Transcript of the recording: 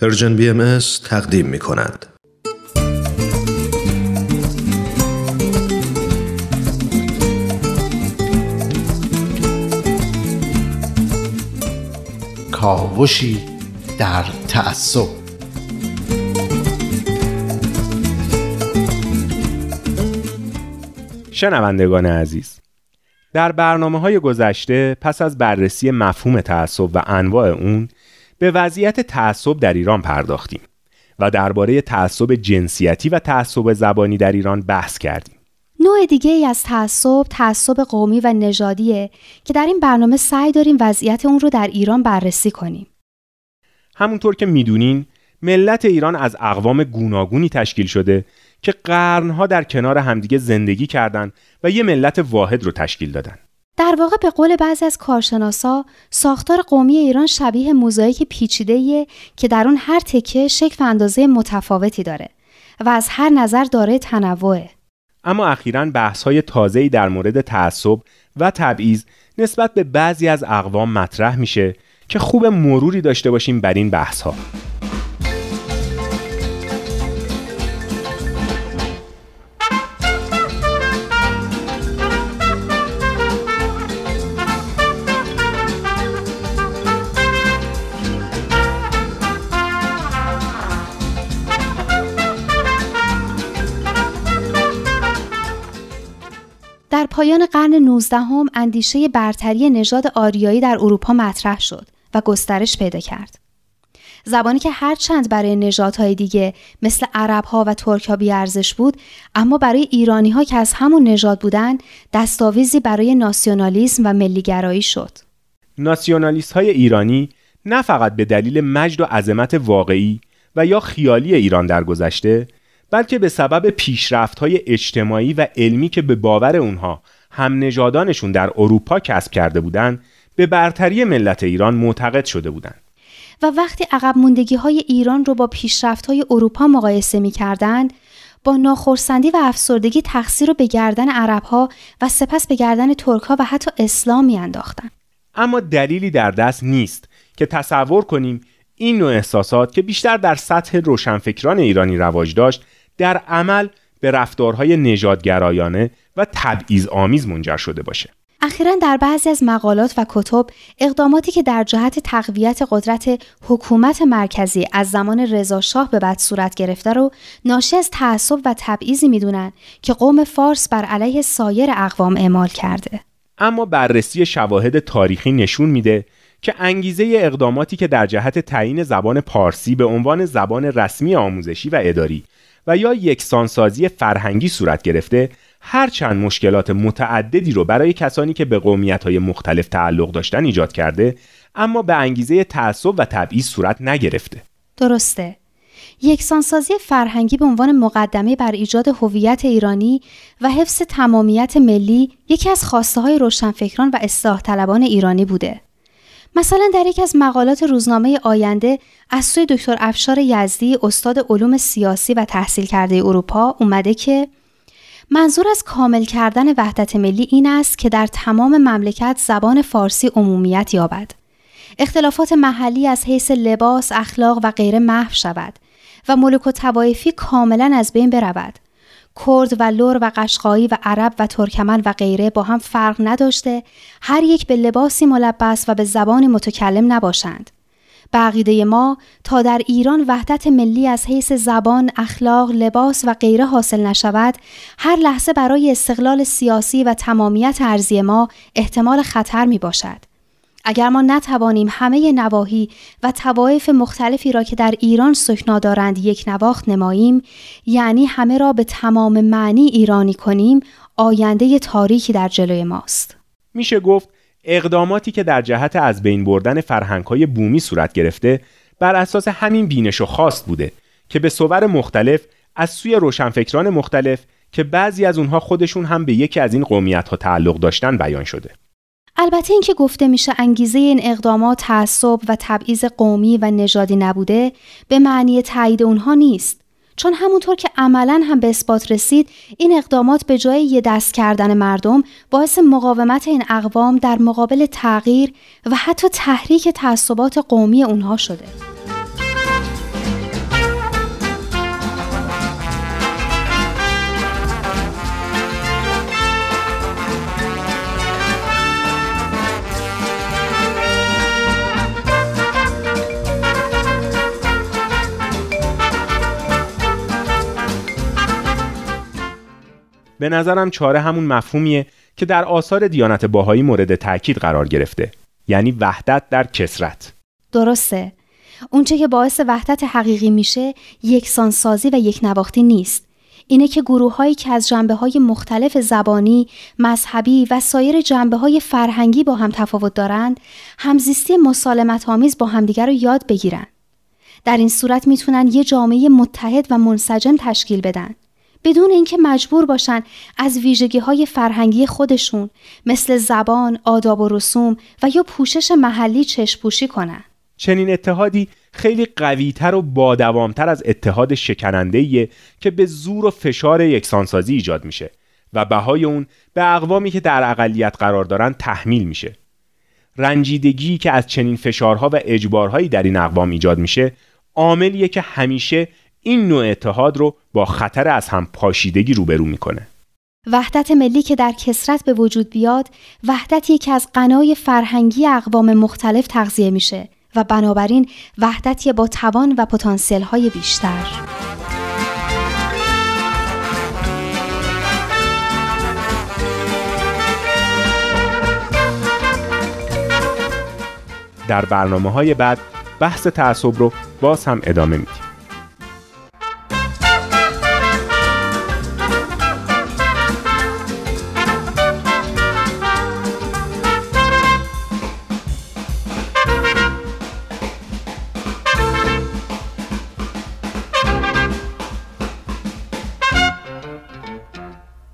Persian BMS تقدیم می کند. کاوشی در تعصب شنوندگان عزیز در برنامه های گذشته پس از بررسی مفهوم تعصب و انواع اون به وضعیت تعصب در ایران پرداختیم و درباره تعصب جنسیتی و تعصب زبانی در ایران بحث کردیم. نوع دیگه ای از تعصب تعصب قومی و نژادیه که در این برنامه سعی داریم وضعیت اون رو در ایران بررسی کنیم. همونطور که می‌دونین ملت ایران از اقوام گوناگونی تشکیل شده که قرنها در کنار همدیگه زندگی کردند و یه ملت واحد رو تشکیل دادن. در واقع به قول بعضی از کارشناسا ساختار قومی ایران شبیه موزاییک پیچیده‌ایه که در اون هر تکه شکل و اندازه متفاوتی داره و از هر نظر داره تنوعه. اما اخیرا بحث های تازه‌ای در مورد تعصب و تبعیض نسبت به بعضی از اقوام مطرح میشه که خوب مروری داشته باشیم بر این بحث ها. در پایان قرن 19 هم اندیشه برتری نژاد آریایی در اروپا مطرح شد و گسترش پیدا کرد. زبانی که هرچند برای نژادهای دیگه مثل عرب ها و ترک ها ارزش بود اما برای ایرانی ها که از همون نژاد بودن دستاویزی برای ناسیونالیسم و ملیگرایی شد. ناسیونالیست های ایرانی نه فقط به دلیل مجد و عظمت واقعی و یا خیالی ایران در گذشته بلکه به سبب پیشرفت های اجتماعی و علمی که به باور اونها هم نژادانشون در اروپا کسب کرده بودند به برتری ملت ایران معتقد شده بودند. و وقتی عقب موندگی های ایران رو با پیشرفت های اروپا مقایسه می کردند، با ناخرسندی و افسردگی تقصیر رو به گردن عرب ها و سپس به گردن ترک ها و حتی اسلام می انداختن. اما دلیلی در دست نیست که تصور کنیم این نوع احساسات که بیشتر در سطح روشنفکران ایرانی رواج داشت در عمل به رفتارهای نژادگرایانه و تبعیض آمیز منجر شده باشه. اخیرا در بعضی از مقالات و کتب اقداماتی که در جهت تقویت قدرت حکومت مرکزی از زمان رضا شاه به بعد صورت گرفته رو ناشی از تعصب و تبعیضی می‌دونن که قوم فارس بر علیه سایر اقوام اعمال کرده. اما بررسی شواهد تاریخی نشون میده که انگیزه اقداماتی که در جهت تعیین زبان پارسی به عنوان زبان رسمی آموزشی و اداری و یا یکسانسازی فرهنگی صورت گرفته هرچند مشکلات متعددی رو برای کسانی که به های مختلف تعلق داشتن ایجاد کرده اما به انگیزه تعصب و تبعیض صورت نگرفته درسته یکسانسازی فرهنگی به عنوان مقدمه بر ایجاد هویت ایرانی و حفظ تمامیت ملی یکی از خواسته های روشنفکران و اصلاح طلبان ایرانی بوده. مثلا در یکی از مقالات روزنامه آینده از سوی دکتر افشار یزدی استاد علوم سیاسی و تحصیل کرده اروپا اومده که منظور از کامل کردن وحدت ملی این است که در تمام مملکت زبان فارسی عمومیت یابد. اختلافات محلی از حیث لباس، اخلاق و غیره محو شود و ملک و توایفی کاملا از بین برود. کرد و لور و قشقایی و عرب و ترکمن و غیره با هم فرق نداشته هر یک به لباسی ملبس و به زبان متکلم نباشند. بقیده ما تا در ایران وحدت ملی از حیث زبان، اخلاق، لباس و غیره حاصل نشود، هر لحظه برای استقلال سیاسی و تمامیت ارزی ما احتمال خطر می باشد. اگر ما نتوانیم همه نواحی و توایف مختلفی را که در ایران سکنا دارند یک نواخت نماییم یعنی همه را به تمام معنی ایرانی کنیم آینده تاریکی در جلوی ماست. میشه گفت اقداماتی که در جهت از بین بردن فرهنگ‌های بومی صورت گرفته بر اساس همین بینش و خواست بوده که به صور مختلف از سوی روشنفکران مختلف که بعضی از اونها خودشون هم به یکی از این قومیت ها تعلق داشتن بیان شده. البته اینکه گفته میشه انگیزه این اقدامات تعصب و تبعیض قومی و نژادی نبوده به معنی تایید اونها نیست. چون همونطور که عملا هم به اثبات رسید این اقدامات به جای یه دست کردن مردم باعث مقاومت این اقوام در مقابل تغییر و حتی تحریک تعصبات قومی اونها شده. به نظرم چاره همون مفهومیه که در آثار دیانت باهایی مورد تاکید قرار گرفته یعنی وحدت در کسرت درسته اونچه که باعث وحدت حقیقی میشه یکسانسازی و یک نواختی نیست اینه که گروه هایی که از جنبه های مختلف زبانی، مذهبی و سایر جنبه های فرهنگی با هم تفاوت دارند، همزیستی مسالمت آمیز با همدیگر رو یاد بگیرن. در این صورت می‌تونن یه جامعه متحد و منسجم تشکیل بدن. بدون اینکه مجبور باشن از ویژگی های فرهنگی خودشون مثل زبان، آداب و رسوم و یا پوشش محلی چشپوشی کنن. چنین اتحادی خیلی قویتر و بادوامتر از اتحاد شکننده که به زور و فشار یکسانسازی ایجاد میشه و بهای اون به اقوامی که در اقلیت قرار دارن تحمیل میشه. رنجیدگی که از چنین فشارها و اجبارهایی در این اقوام ایجاد میشه عاملیه که همیشه این نوع اتحاد رو با خطر از هم پاشیدگی روبرو می‌کنه. وحدت ملی که در کسرت به وجود بیاد وحدتی که از قنای فرهنگی اقوام مختلف تغذیه میشه و بنابراین وحدتی با توان و پتانسیل های بیشتر در برنامه های بعد بحث تعصب رو باز هم ادامه میدیم